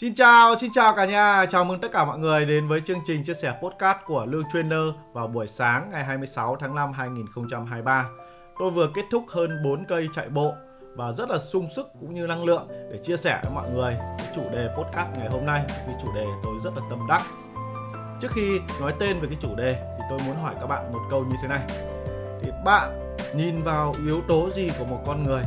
Xin chào, xin chào cả nhà. Chào mừng tất cả mọi người đến với chương trình chia sẻ podcast của Lương Trainer vào buổi sáng ngày 26 tháng 5 2023. Tôi vừa kết thúc hơn 4 cây chạy bộ và rất là sung sức cũng như năng lượng để chia sẻ với mọi người cái chủ đề podcast ngày hôm nay. Cái chủ đề tôi rất là tâm đắc. Trước khi nói tên về cái chủ đề thì tôi muốn hỏi các bạn một câu như thế này. Thì bạn nhìn vào yếu tố gì của một con người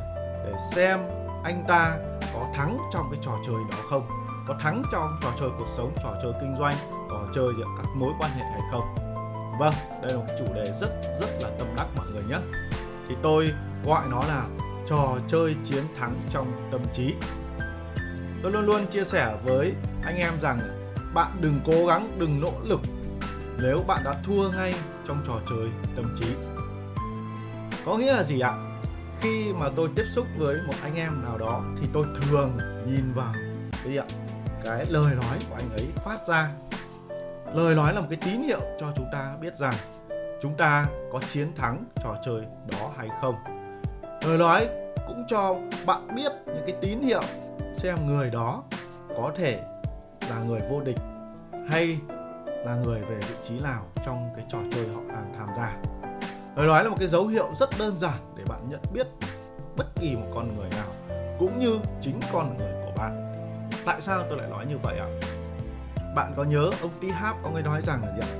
để xem anh ta có thắng trong cái trò chơi đó không? Có thắng trong trò chơi cuộc sống, trò chơi kinh doanh, trò chơi giữa các mối quan hệ hay không? Vâng đây là một chủ đề rất rất là tâm đắc mọi người nhé. Thì tôi gọi nó là trò chơi chiến thắng trong tâm trí. Tôi luôn luôn chia sẻ với anh em rằng bạn đừng cố gắng, đừng nỗ lực nếu bạn đã thua ngay trong trò chơi tâm trí. Có nghĩa là gì ạ? Khi mà tôi tiếp xúc với một anh em nào đó thì tôi thường nhìn vào, cái gì ạ? Cái lời nói của anh ấy phát ra. Lời nói là một cái tín hiệu cho chúng ta biết rằng chúng ta có chiến thắng trò chơi đó hay không. Lời nói cũng cho bạn biết những cái tín hiệu xem người đó có thể là người vô địch hay là người về vị trí nào trong cái trò chơi họ đang tham gia. Lời nói là một cái dấu hiệu rất đơn giản để bạn nhận biết bất kỳ một con người nào, cũng như chính con người tại sao tôi lại nói như vậy ạ? Bạn có nhớ ông T. Hap ông ấy nói rằng là gì ạ?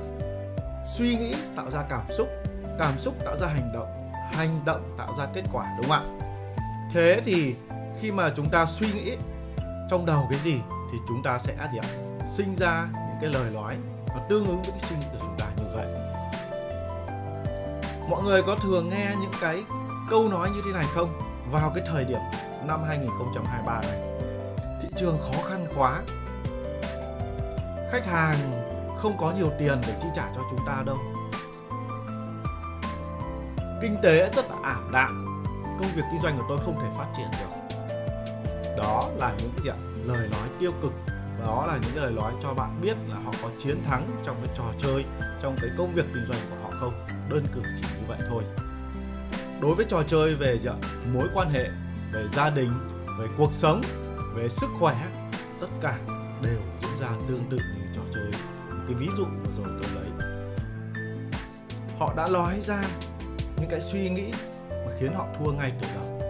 Suy nghĩ tạo ra cảm xúc cảm xúc tạo ra hành động hành động tạo ra kết quả, đúng không ạ? Thế thì khi mà chúng ta suy nghĩ trong đầu cái gì thì chúng ta sẽ gì ạ? Sinh ra những cái lời nói nó tương ứng với cái suy nghĩ của chúng ta như vậy. Mọi người có thường nghe những cái câu nói như thế này không? Vào cái thời điểm năm 2023 này trường khó khăn quá. Khách hàng không có nhiều tiền để chi trả cho chúng ta đâu. Kinh tế rất là ảm đạm. Công việc kinh doanh của tôi không thể phát triển được. Đó là những cái lời nói tiêu cực. Đó là những lời nói cho bạn biết là họ có chiến thắng trong cái trò chơi, trong cái công việc kinh doanh của họ không? Đơn cử chỉ như vậy thôi. Đối với trò chơi về mối quan hệ, về gia đình, về cuộc sống về sức khỏe, tất cả đều diễn ra tương tự như trò chơi. Cái ví dụ vừa rồi tôi lấy. Họ đã nói ra những cái suy nghĩ mà khiến họ thua ngay từ đầu.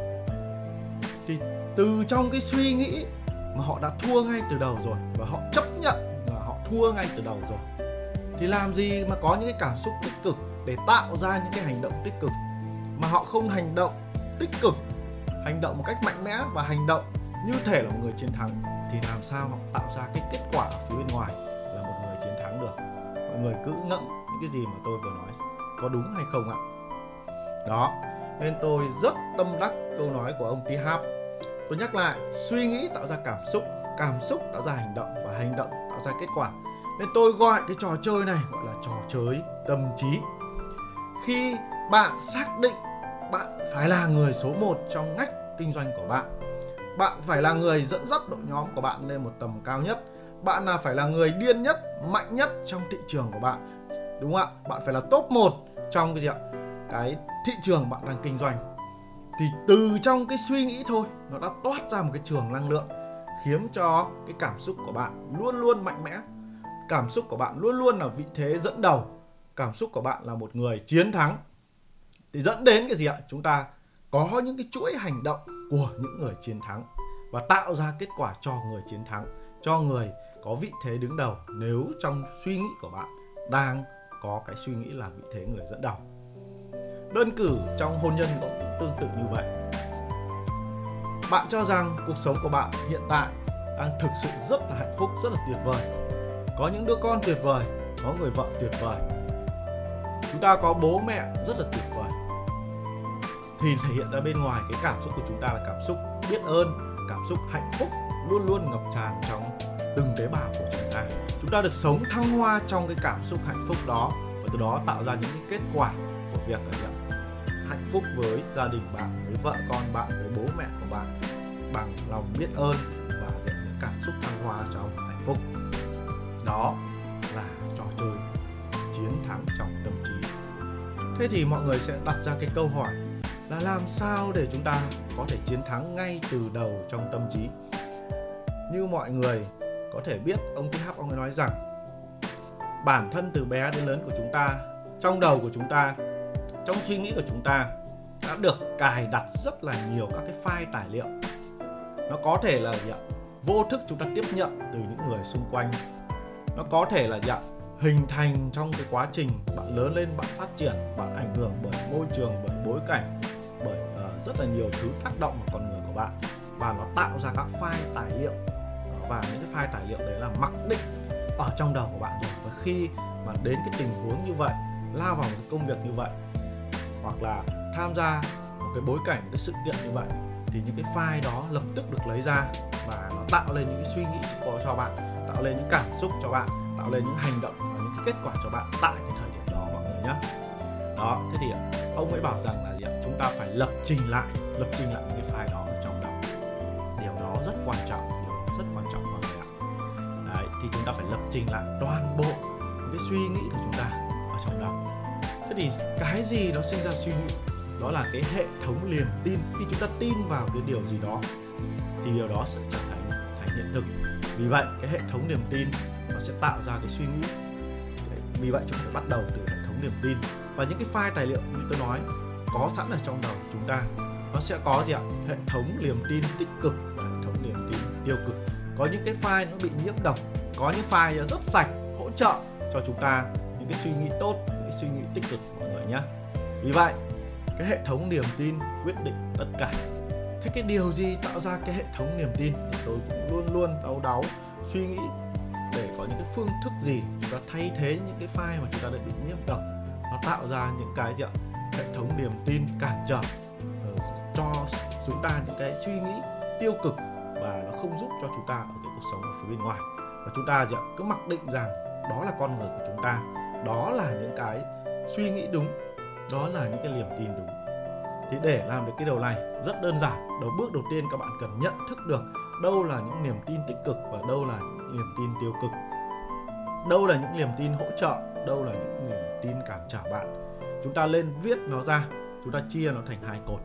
Thì từ trong cái suy nghĩ mà họ đã thua ngay từ đầu rồi và họ chấp nhận là họ thua ngay từ đầu rồi, thì làm gì mà có những cái cảm xúc tích cực để tạo ra những cái hành động tích cực? Mà họ không hành động tích cực, hành động một cách mạnh mẽ và hành động như thể là một người chiến thắng, thì làm sao họ tạo ra cái kết quả ở phía bên ngoài là một người chiến thắng được? Mọi người cứ ngẫm những cái gì mà tôi vừa nói, có đúng hay không ạ? Đó, nên tôi rất tâm đắc câu nói của ông T. Hap tôi nhắc lại, suy nghĩ tạo ra cảm xúc cảm xúc tạo ra hành động và hành động tạo ra kết quả. Nên tôi gọi cái trò chơi này gọi là trò chơi tâm trí. Khi bạn xác định bạn phải là người số 1 trong ngách kinh doanh của bạn bạn phải là người dẫn dắt đội nhóm của bạn lên một tầm cao nhất. Bạn là phải là người điên nhất, mạnh nhất trong thị trường của bạn. Đúng không ạ? Bạn phải là top 1 trong cái gì ạ? Cái thị trường bạn đang kinh doanh. Thì từ trong cái suy nghĩ thôi, nó đã toát ra một cái trường năng lượng, khiến cho cái cảm xúc của bạn luôn luôn mạnh mẽ. Cảm xúc của bạn luôn luôn là vị thế dẫn đầu. Cảm xúc của bạn là một người chiến thắng. Thì dẫn đến cái gì ạ? Chúng ta có những cái chuỗi hành động của những người chiến thắng và tạo ra kết quả cho người chiến thắng, cho người có vị thế đứng đầu nếu trong suy nghĩ của bạn đang có cái suy nghĩ là vị thế người dẫn đầu. Đơn cử trong hôn nhân cũng tương tự như vậy. Bạn cho rằng cuộc sống của bạn hiện tại đang thực sự rất là hạnh phúc, rất là tuyệt vời. Có những đứa con tuyệt vời, có người vợ tuyệt vời. Chúng ta có bố mẹ rất là tuyệt vời thì thể hiện ra bên ngoài cái cảm xúc của chúng ta là cảm xúc biết ơn, cảm xúc hạnh phúc luôn luôn ngập tràn trong từng tế bào của chúng ta. Chúng ta được sống thăng hoa trong cái cảm xúc hạnh phúc đó và từ đó tạo ra những cái kết quả của việc là hạnh phúc với gia đình bạn, với vợ con bạn, với bố mẹ của bạn bằng lòng biết ơn và những cảm xúc thăng hoa trong hạnh phúc. Đó là trò chơi chiến thắng trong tâm trí. Thế thì mọi người sẽ đặt ra cái câu hỏi là làm sao để chúng ta có thể chiến thắng ngay từ đầu trong tâm trí? Như mọi người có thể biết, ông TH ông ấy nói rằng, bản thân từ bé đến lớn của chúng ta, trong đầu của chúng ta, trong suy nghĩ của chúng ta đã được cài đặt rất là nhiều các cái file tài liệu. Nó có thể là gì ạ vô thức chúng ta tiếp nhận từ những người xung quanh. Nó có thể là gì ạ hình thành trong cái quá trình bạn lớn lên, bạn phát triển, bạn ảnh hưởng bởi môi trường, bởi bối cảnh rất là nhiều thứ tác động vào con người của bạn. Và nó tạo ra các file tài liệu. Và những cái file tài liệu đấy là mặc định ở trong đầu của bạn rồi. Và khi mà đến cái tình huống như vậy lao vào một cái công việc như vậy hoặc là tham gia một cái bối cảnh một cái sự kiện như vậy thì những cái file đó lập tức được lấy ra và nó tạo lên những cái suy nghĩ cho, cho bạn tạo lên những cảm xúc cho bạn tạo lên những hành động và những cái kết quả cho bạn tại cái thời điểm đó mọi người nhé đó. Thế thì ờ, ông ấy bảo rằng là gì chúng ta phải lập trình lại, lập trình lại những cái file đó ở trong đầu điều đó rất quan trọng, điều đó rất quan trọng mọi người ạ. Đấy, thì chúng ta phải lập trình lại toàn bộ những cái suy nghĩ của chúng ta ở trong đầu thế thì cái gì nó sinh ra suy nghĩ? Đó là cái hệ thống niềm tin. Khi chúng ta tin vào cái điều gì đó, thì điều đó sẽ trở thành thành hiện thực. Vì vậy, cái hệ thống niềm tin nó sẽ tạo ra cái suy nghĩ. Vì vậy chúng ta phải bắt đầu từ hệ thống niềm tin và những cái file tài liệu như tôi nói có sẵn ở trong đầu chúng ta, nó sẽ có gì ạ? Hệ thống niềm tin tích cực và hệ thống niềm tin tiêu cực. Có những cái file nó bị nhiễm độc, có những file rất sạch, hỗ trợ cho chúng ta những cái suy nghĩ tốt, những cái suy nghĩ tích cực, mọi người nhé. Vì vậy, cái hệ thống niềm tin quyết định tất cả. Thế cái điều gì tạo ra cái hệ thống niềm tin thì tôi cũng luôn luôn đau đáu suy nghĩ để có những cái phương thức gì chúng ta thay thế những cái file mà chúng ta đã bị nhiễm độc nó tạo ra những cái gì ạ? Hệ thống niềm tin cản trở uh, cho chúng ta những cái suy nghĩ tiêu cực và nó không giúp cho chúng ta ở cái cuộc sống ở phía bên ngoài. Và chúng ta gì ạ? Cứ mặc định rằng đó là con người của chúng ta đó là những cái suy nghĩ đúng đó là những cái niềm tin đúng. Thì để làm được cái điều này rất đơn giản. Đầu bước đầu tiên các bạn cần nhận thức được đâu là những niềm tin tích cực và đâu là những niềm tin tiêu cực. Đâu là những niềm tin hỗ trợ đâu là những niềm tin cản trở bạn. Chúng ta lên viết nó ra, chúng ta chia nó thành hai cột.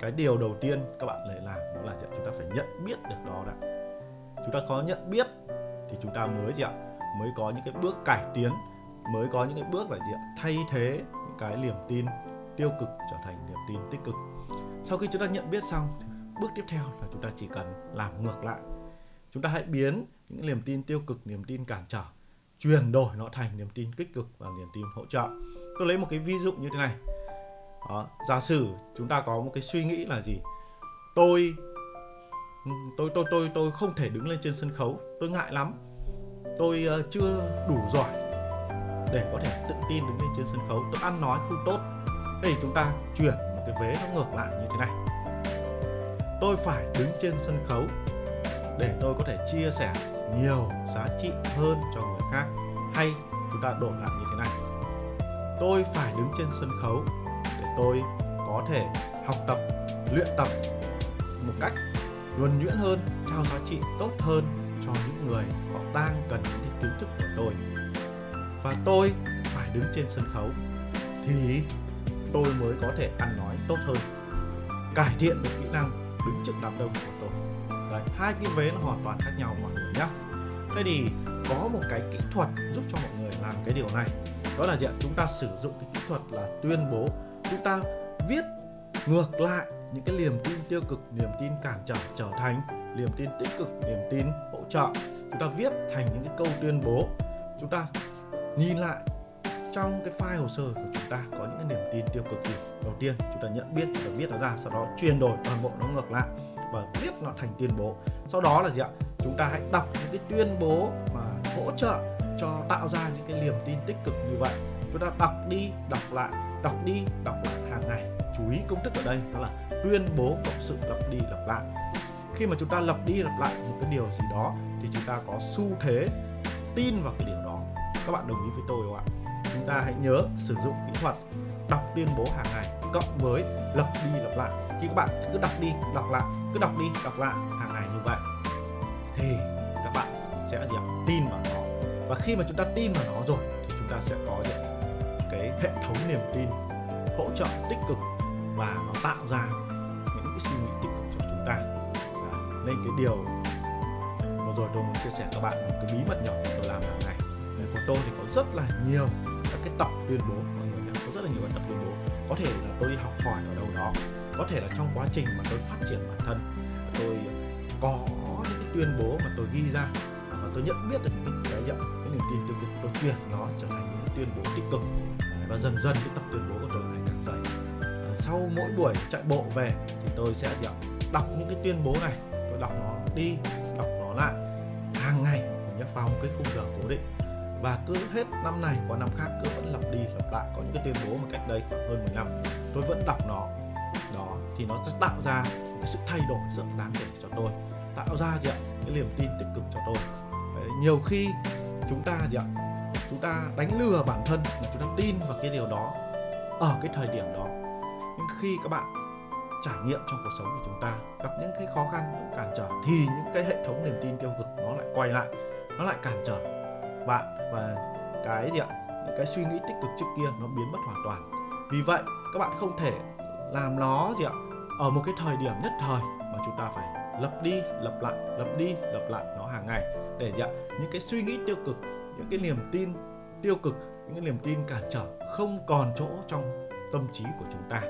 Cái điều đầu tiên các bạn lại làm đó là chúng ta phải nhận biết được đó đã. Chúng ta có nhận biết thì chúng ta mới gì ạ? Mới có những cái bước cải tiến, mới có những cái bước là gì ạ? Thay thế những cái niềm tin tiêu cực trở thành niềm tin tích cực. Sau khi chúng ta nhận biết xong, bước tiếp theo là chúng ta chỉ cần làm ngược lại. Chúng ta hãy biến những niềm tin tiêu cực, niềm tin cản trở chuyển đổi nó thành niềm tin tích cực và niềm tin hỗ trợ. Tôi lấy một cái ví dụ như thế này. Đó, giả sử chúng ta có một cái suy nghĩ là gì? Tôi tôi tôi tôi tôi không thể đứng lên trên sân khấu tôi ngại lắm. Tôi uh, chưa đủ giỏi để có thể tự tin đứng lên trên sân khấu tôi ăn nói không tốt. Thế thì chúng ta chuyển một cái vế nó ngược lại như thế này. Tôi phải đứng trên sân khấu để tôi có thể chia sẻ nhiều giá trị hơn cho người khác hay chúng ta đổi lại như thế này. Tôi phải đứng trên sân khấu để tôi có thể học tập luyện tập một cách nhuần nhuyễn hơn trao giá trị tốt hơn cho những người họ đang cần những kiến thức của tôi. Và tôi phải đứng trên sân khấu thì tôi mới có thể ăn nói tốt hơn cải thiện được kỹ năng đứng trước đám đông của tôi. Đấy, hai cái vế nó hoàn toàn khác nhau mọi người nhé thế thì có một cái kỹ thuật giúp cho mọi người làm cái điều này. Đó là gì ạ? Chúng ta sử dụng cái kỹ thuật là tuyên bố. Chúng ta viết ngược lại những cái niềm tin tiêu cực, niềm tin cản trở trở thành, niềm tin tích cực, niềm tin hỗ trợ. Chúng ta viết thành những cái câu tuyên bố. Chúng ta nhìn lại trong cái file hồ sơ của chúng ta có những cái niềm tin tiêu cực gì. Đầu tiên, chúng ta nhận biết và viết nó ra, sau đó chuyển đổi toàn bộ nó ngược lại và viết nó thành tuyên bố. Sau đó là gì ạ? Chúng ta hãy đọc những cái tuyên bố mà hỗ trợ cho tạo ra những cái niềm tin tích cực như vậy. Chúng ta đọc đi, đọc lại, đọc đi, đọc lại hàng ngày. Chú ý công thức ở đây đó là tuyên bố cộng sự lặp đi lặp lại. Khi mà chúng ta lặp đi lặp lại một cái điều gì đó thì chúng ta có xu thế tin vào cái điều đó. Các bạn đồng ý với tôi không ạ? Chúng ta hãy nhớ sử dụng kỹ thuật đọc tuyên bố hàng ngày cộng với lặp đi lặp lại. Khi các bạn cứ đọc đi, đọc lại, cứ đọc đi, đọc lại hàng ngày như vậy thì sẽ gì tin vào nó. Và khi mà chúng ta tin vào nó rồi thì chúng ta sẽ có gì cái hệ thống niềm tin hỗ trợ tích cực và nó tạo ra những cái suy nghĩ tích cực cho chúng ta. Đấy, nên cái điều vừa rồi tôi muốn chia sẻ các bạn một cái bí mật nhỏ mà tôi làm hàng ngày. Của tôi thì có rất là nhiều các cái tập tuyên bố. Mọi người nhá có rất là nhiều các tập tuyên bố. Có thể là tôi đi học hỏi ở đâu đó. Có thể là trong quá trình mà tôi phát triển bản thân. Tôi có những cái tuyên bố mà tôi ghi ra tôi nhận biết được những cái nhận cái niềm tin tiêu cực tôi truyền nó trở thành những tuyên bố tích cực. Và dần dần cái tập tuyên bố của tôi ngày càng dày sau mỗi buổi chạy bộ về thì tôi sẽ đọc những cái tuyên bố này. Tôi đọc nó đi, đọc nó lại. Hàng ngày nhé vào một cái khung giờ cố định. Và cứ hết năm này qua năm khác cứ vẫn lặp đi lặp lại. Có những cái tuyên bố mà cách đây khoảng hơn 10 năm, tôi vẫn đọc nó. Đó, thì nó sẽ tạo ra cái sự thay đổi rất đáng kể cho tôi. Tạo ra, gì ạ, cái niềm tin tích cực cho tôi nhiều khi chúng ta gì ạ? Chúng ta đánh lừa bản thân mà chúng ta tin vào cái điều đó ở cái thời điểm đó. Nhưng khi các bạn trải nghiệm trong cuộc sống của chúng ta, gặp những cái khó khăn, những cản trở thì những cái hệ thống niềm tin tiêu cực nó lại quay lại, nó lại cản trở bạn và cái gì ạ? Những cái suy nghĩ tích cực trước kia nó biến mất hoàn toàn. Vì vậy, các bạn không thể làm nó gì ạ? Ở một cái thời điểm nhất thời mà chúng ta phải lập đi lập lại lập đi lập lại nó hàng ngày để gì ạ những cái suy nghĩ tiêu cực, những cái niềm tin tiêu cực, những cái niềm tin cản trở không còn chỗ trong tâm trí của chúng ta.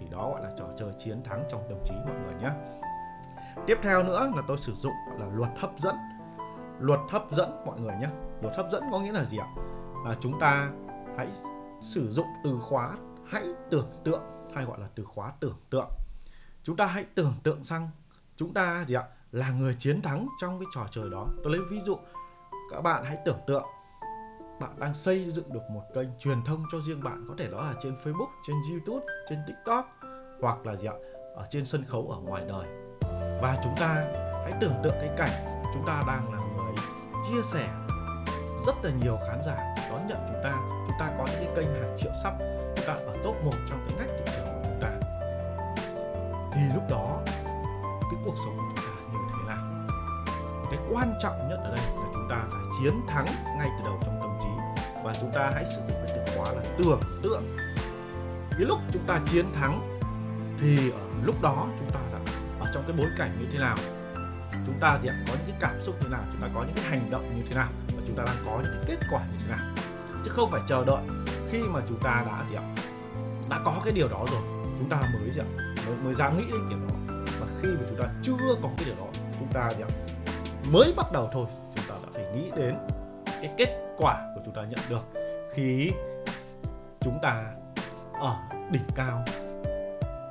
Thì đó gọi là trò chơi chiến thắng trong tâm trí mọi người nhé. Tiếp theo nữa là tôi sử dụng gọi là luật hấp dẫn. Luật hấp dẫn mọi người nhé. Luật hấp dẫn có nghĩa là gì ạ? Là chúng ta hãy sử dụng từ khóa hãy tưởng tượng, hay gọi là từ khóa tưởng tượng. Chúng ta hãy tưởng tượng rằng chúng ta gì ạ? Là người chiến thắng trong cái trò chơi đó. Tôi lấy ví dụ các bạn hãy tưởng tượng bạn đang xây dựng được một kênh truyền thông cho riêng bạn có thể đó là trên Facebook, trên YouTube, trên TikTok hoặc là gì ạ ở trên sân khấu ở ngoài đời. Và chúng ta hãy tưởng tượng cái cảnh chúng ta đang là người chia sẻ. Rất là nhiều khán giả đón nhận chúng ta. Chúng ta có những cái kênh hàng triệu sắp chúng ta ở top 1 trong cái ngách thị trường của chúng ta. Thì lúc đó cái cuộc sống cái quan trọng nhất ở đây là chúng ta phải chiến thắng ngay từ đầu trong tâm trí. Và chúng ta hãy sử dụng cái từ khóa là tưởng tượng. Cái lúc chúng ta chiến thắng thì ở lúc đó chúng ta đã ở trong cái bối cảnh như thế nào? Chúng ta gì ạ có những cái cảm xúc như thế nào? Chúng ta có những cái hành động như thế nào? Và chúng ta đang có những cái kết quả như thế nào? Chứ không phải chờ đợi. Khi mà chúng ta đã gì ạ đã có cái điều đó rồi chúng ta mới gì ạ mới, mới dám nghĩ đến điều đó. Và khi mà chúng ta chưa có cái điều đó chúng ta gì ạ mới bắt đầu thôi. Chúng ta đã phải nghĩ đến cái kết quả của chúng ta nhận được khi chúng ta ở đỉnh cao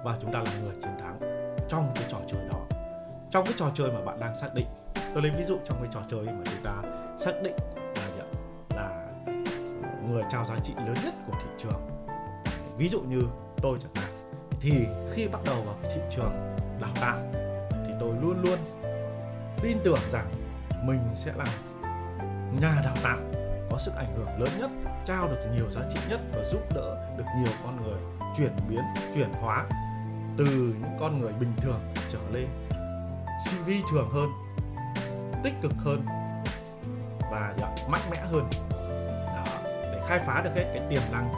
và chúng ta là người chiến thắng trong cái trò chơi đó. Trong cái trò chơi mà bạn đang xác định, tôi lấy ví dụ trong cái trò chơi mà chúng ta xác định là là người trao giá trị lớn nhất của thị trường. Ví dụ như tôi chẳng hạn, thì khi bắt đầu vào thị trường đào tạo, thì tôi luôn luôn tin tưởng rằng mình sẽ là nhà đào tạo có sức ảnh hưởng lớn nhất trao được nhiều giá trị nhất và giúp đỡ được nhiều con người chuyển biến chuyển hóa từ những con người bình thường trở lên vi thường hơn tích cực hơn và dạ, mạnh mẽ hơn. Đó, để khai phá được hết cái tiềm năng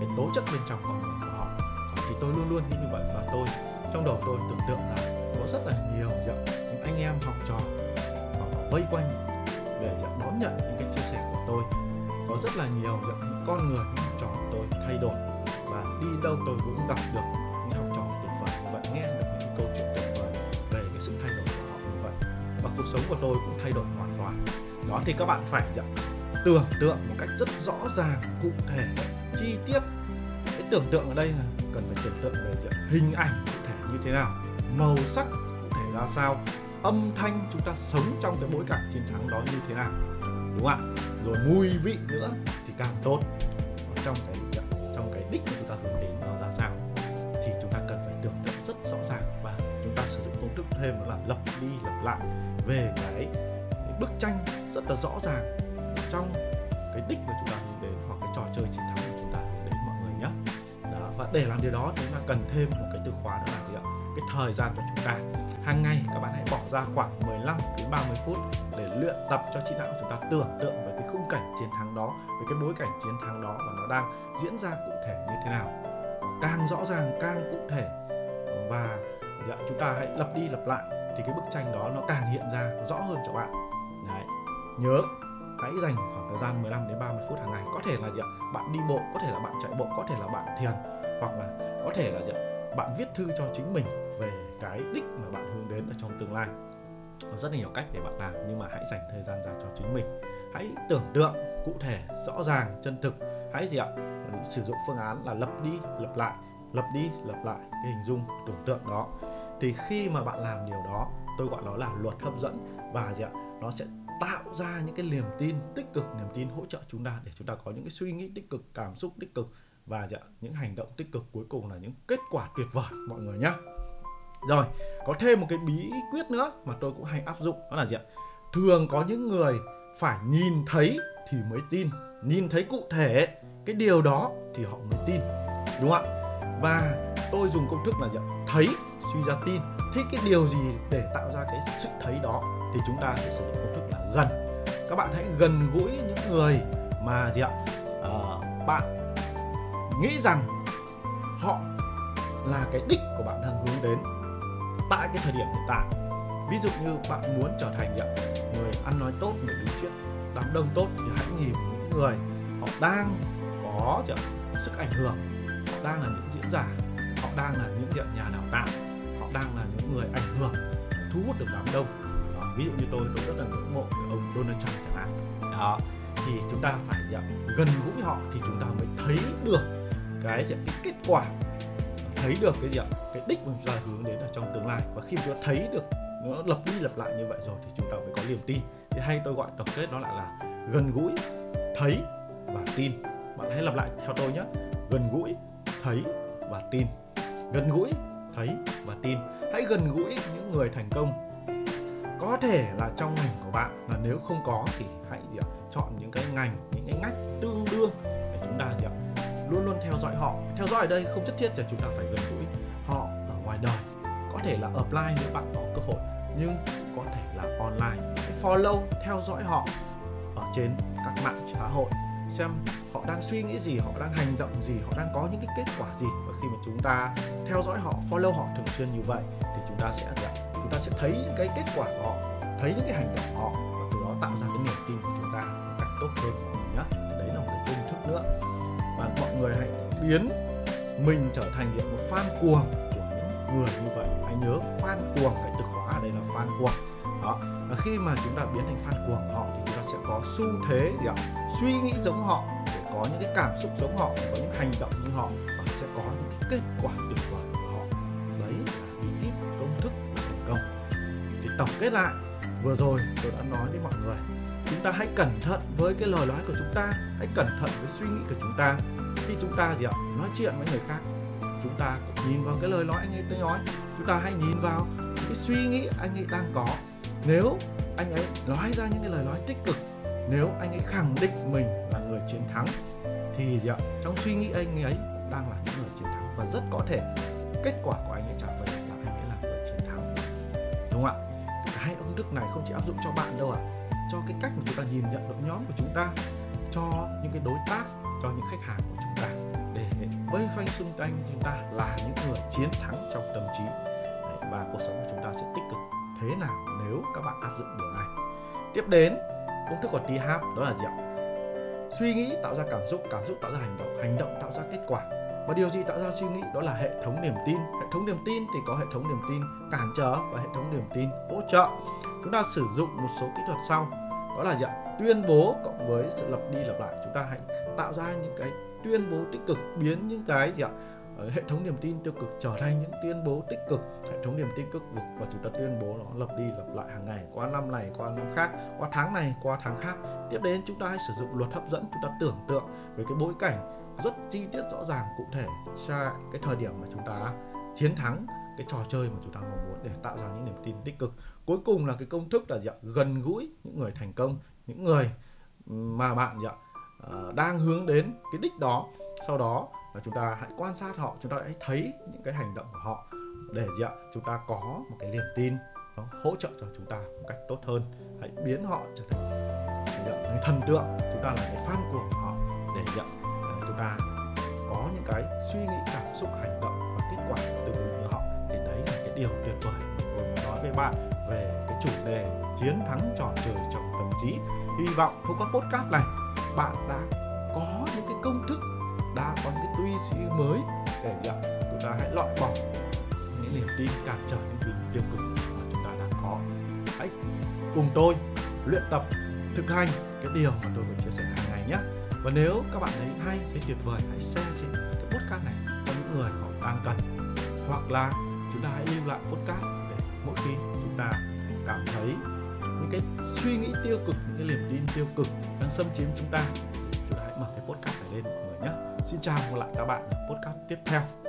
cái tố chất bên trong con người của họ. Thì tôi luôn luôn như vậy và tôi trong đầu tôi tưởng tượng là có rất là nhiều anh em học trò họ vây quanh để đón nhận những cái chia sẻ của tôi. Có rất là nhiều những con người những học trò của tôi thay đổi và đi đâu tôi cũng gặp được những học trò tuyệt vời. Và nghe được những câu chuyện tuyệt vời về cái sự thay đổi của họ như vậy. Và cuộc sống của tôi cũng thay đổi hoàn toàn. Đó thì các bạn phải dạ, tưởng tượng một cách rất rõ ràng cụ thể chi tiết. Cái tưởng tượng ở đây là cần phải tưởng tượng về dạ, hình ảnh cụ thể như thế nào màu sắc cụ thể ra sao âm thanh chúng ta sống trong cái bối cảnh chiến thắng đó như thế nào đúng không ạ? Rồi mùi vị nữa thì càng tốt. Trong cái trong cái đích mà chúng ta hướng đến nó ra sao thì chúng ta cần phải tưởng tượng rất rõ ràng và chúng ta sử dụng công thức thêm đó là lặp đi lặp lại về cái, cái bức tranh rất là rõ ràng trong cái đích mà chúng ta hướng đến hoặc cái trò chơi chiến thắng mà chúng ta hướng đến mọi người nhé đó, và để làm điều đó chúng ta cần thêm một cái từ khóa đó là gì ạ? Cái thời gian cho chúng ta hàng ngày, các bạn hãy bỏ ra khoảng 15 đến 30 phút để luyện tập cho trí não chúng ta, tưởng tượng về cái khung cảnh chiến thắng đó, về cái bối cảnh chiến thắng đó và nó đang diễn ra cụ thể như thế nào. Càng rõ ràng, càng cụ thể. Và dạ, chúng ta hãy lặp đi lặp lại thì cái bức tranh đó nó càng hiện ra rõ hơn cho bạn. Nhớ, hãy dành khoảng thời gian 15 đến 30 phút hàng ngày. Có thể là gì ạ bạn đi bộ, có thể là bạn chạy bộ, có thể là bạn thiền, hoặc là có thể là gì ạ bạn viết thư cho chính mình về cái đích mà bạn hướng đến ở trong tương lai. Có rất là nhiều cách để bạn làm, nhưng mà hãy dành thời gian ra cho chính mình. Hãy tưởng tượng cụ thể, rõ ràng, chân thực. Hãy gì ạ? Sử dụng phương án là lập đi, lập lại, lập đi, lập lại cái hình dung, tưởng tượng đó. Thì khi mà bạn làm điều đó, tôi gọi nó là luật hấp dẫn và gì ạ? Nó sẽ tạo ra những cái niềm tin tích cực, niềm tin hỗ trợ chúng ta để chúng ta có những cái suy nghĩ tích cực, cảm xúc tích cực và những hành động tích cực cuối cùng là những kết quả tuyệt vời, mọi người nhé rồi có thêm một cái bí quyết nữa mà tôi cũng hay áp dụng đó là gì ạ? Thường có những người phải nhìn thấy thì mới tin. Nhìn thấy cụ thể cái điều đó thì họ mới tin. Đúng không ạ? Và tôi dùng công thức là gì ạ? Thấy suy ra tin. Thích cái điều gì để tạo ra cái sự thấy đó thì chúng ta sẽ sử dụng công thức là gần. Các bạn hãy gần gũi những người mà gì ạ? À, bạn nghĩ rằng họ là cái đích của bạn đang hướng đến tại cái thời điểm hiện tại. Ví dụ như bạn muốn trở thành người ăn nói tốt người đứng trước đám đông tốt thì hãy nhìn những người họ đang có sức ảnh hưởng họ đang là những diễn giả họ đang là những gì nhà đào tạo họ đang là những người ảnh hưởng thu hút được đám đông. Đó, ví dụ như tôi tôi rất là ngưỡng mộ ông Donald Trump chẳng hạn. Đó thì chúng ta phải gần gũi họ thì chúng ta mới thấy được cái cái kết quả thấy được cái gì ạ? Cái đích mà chúng ta hướng đến ở trong tương lai. Và khi chúng ta thấy được nó lặp đi lặp lại như vậy rồi thì chúng ta mới có niềm tin. Thì hay tôi gọi tổng kết nó lại là gần gũi, thấy và tin. Bạn hãy lặp lại theo tôi nhé. Gần gũi, thấy và tin. Gần gũi, thấy và tin. Hãy gần gũi những người thành công. Có thể là trong ngành của bạn là nếu không có thì hãy gì ạ? chọn những cái ngành, những cái ngách tương đương luôn luôn theo dõi họ. Theo dõi ở đây không nhất thiết là chúng ta phải gần gũi họ ở ngoài đời. Có thể là apply nếu bạn có cơ hội, nhưng có thể là online. Hãy follow, theo dõi họ ở trên các mạng xã hội, xem họ đang suy nghĩ gì, họ đang hành động gì, họ đang có những cái kết quả gì. Và khi mà chúng ta theo dõi họ, follow họ thường xuyên như vậy thì chúng ta sẽ chúng ta sẽ thấy những cái kết quả của họ, thấy những cái hành động của họ và từ đó tạo ra cái niềm tin của chúng ta một cách tốt hơn nhé đấy là một cái công thức nữa và mọi người hãy biến mình trở thành một fan cuồng của những người như vậy. Hãy nhớ fan cuồng cái từ khóa ở đây là fan cuồng. Đó. Và khi mà chúng ta biến thành fan cuồng họ thì chúng ta sẽ có xu thế gì ạ? Suy nghĩ giống họ, để có những cái cảm xúc giống họ có những hành động như họ, và sẽ có những cái kết quả tuyệt vời của họ. Đấy là bí kíp công thức thành công. Thì tổng kết lại, vừa rồi tôi đã nói với mọi người chúng ta hãy cẩn thận với cái lời nói của chúng ta, hãy cẩn thận với suy nghĩ của chúng ta. Khi chúng ta gì ạ? Nói chuyện với người khác, chúng ta nhìn vào cái lời nói anh ấy tôi nói. Chúng ta hãy nhìn vào cái suy nghĩ anh ấy đang có. Nếu anh ấy nói ra những cái lời nói tích cực, nếu anh ấy khẳng định mình là người chiến thắng, thì gì ạ? Trong suy nghĩ anh ấy đang là những người chiến thắng. Và rất có thể kết quả của anh ấy trả về là anh ấy là người chiến thắng. Đúng không ạ? Cái ứng đức này không chỉ áp dụng cho bạn đâu ạ. à cho cái cách mà chúng ta nhìn nhận đội nhóm của chúng ta, cho những cái đối tác, cho những khách hàng của chúng ta để vây quanh xung quanh chúng ta là những người chiến thắng trong tâm trí. Và cuộc sống của chúng ta sẽ tích cực. Thế nào nếu các bạn áp dụng điều này? Tiếp đến, công thức của THAP đó là gì ạ? Suy nghĩ tạo ra cảm xúc cảm xúc tạo ra hành động hành động tạo ra kết quả. Và điều gì tạo ra suy nghĩ? Đó là hệ thống niềm tin. Hệ thống niềm tin thì có hệ thống niềm tin cản trở và hệ thống niềm tin hỗ trợ chúng ta sử dụng một số kỹ thuật sau. Đó là gì ạ? Tuyên bố cộng với sự lặp đi lặp lại. Chúng ta hãy tạo ra những cái tuyên bố tích cực, biến những cái gì ạ? Ờ, hệ thống niềm tin tiêu cực trở thành những tuyên bố tích cực. Hệ thống niềm tin tích cực và chúng ta tuyên bố nó lặp đi lặp lại hàng ngày, qua năm này, qua năm khác, qua tháng này, qua tháng khác. Tiếp đến chúng ta hãy sử dụng luật hấp dẫn. Chúng ta tưởng tượng về cái bối cảnh rất chi tiết rõ ràng cụ thể xa cái thời điểm mà chúng ta chiến thắng cái trò chơi mà chúng ta mong muốn để tạo ra những niềm tin tích cực. Cuối cùng là cái công thức là gì ạ? Gần gũi những người thành công, những người mà bạn gì ạ? Ờ, đang hướng đến cái đích đó. Sau đó là chúng ta hãy quan sát họ, chúng ta hãy thấy những cái hành động của họ để gì ạ? Chúng ta có một cái niềm tin nó hỗ trợ cho chúng ta một cách tốt hơn. Hãy biến họ trở thành người thần tượng, chúng ta là cái fan của họ để gì ạ? Ờ, chúng ta có những cái suy nghĩ, cảm xúc, hành động quả từ họ thì đấy là cái điều tuyệt vời tôi muốn nói với bạn về cái chủ đề chiến thắng trò chơi trong tâm trí. Hy vọng thông qua podcast này, bạn đã có những cái công thức, đã có những cái tư duy mới để nhận chúng ta hãy loại bỏ những niềm tin cản trở những việc tiêu cực mà chúng ta đang có. Hãy cùng tôi luyện tập thực hành cái điều mà tôi vừa chia sẻ hàng ngày nhé. Và nếu các bạn thấy hay, thấy tuyệt vời, hãy share trên cái podcast này cho những người họ đang cần hoặc là chúng ta hãy lưu lại podcast để mỗi khi chúng ta cảm thấy những cái suy nghĩ tiêu cực, những cái niềm tin tiêu cực đang xâm chiếm chúng ta chúng ta hãy mở cái podcast này lên mọi người nhé. Xin chào và lại các bạn ở podcast tiếp theo.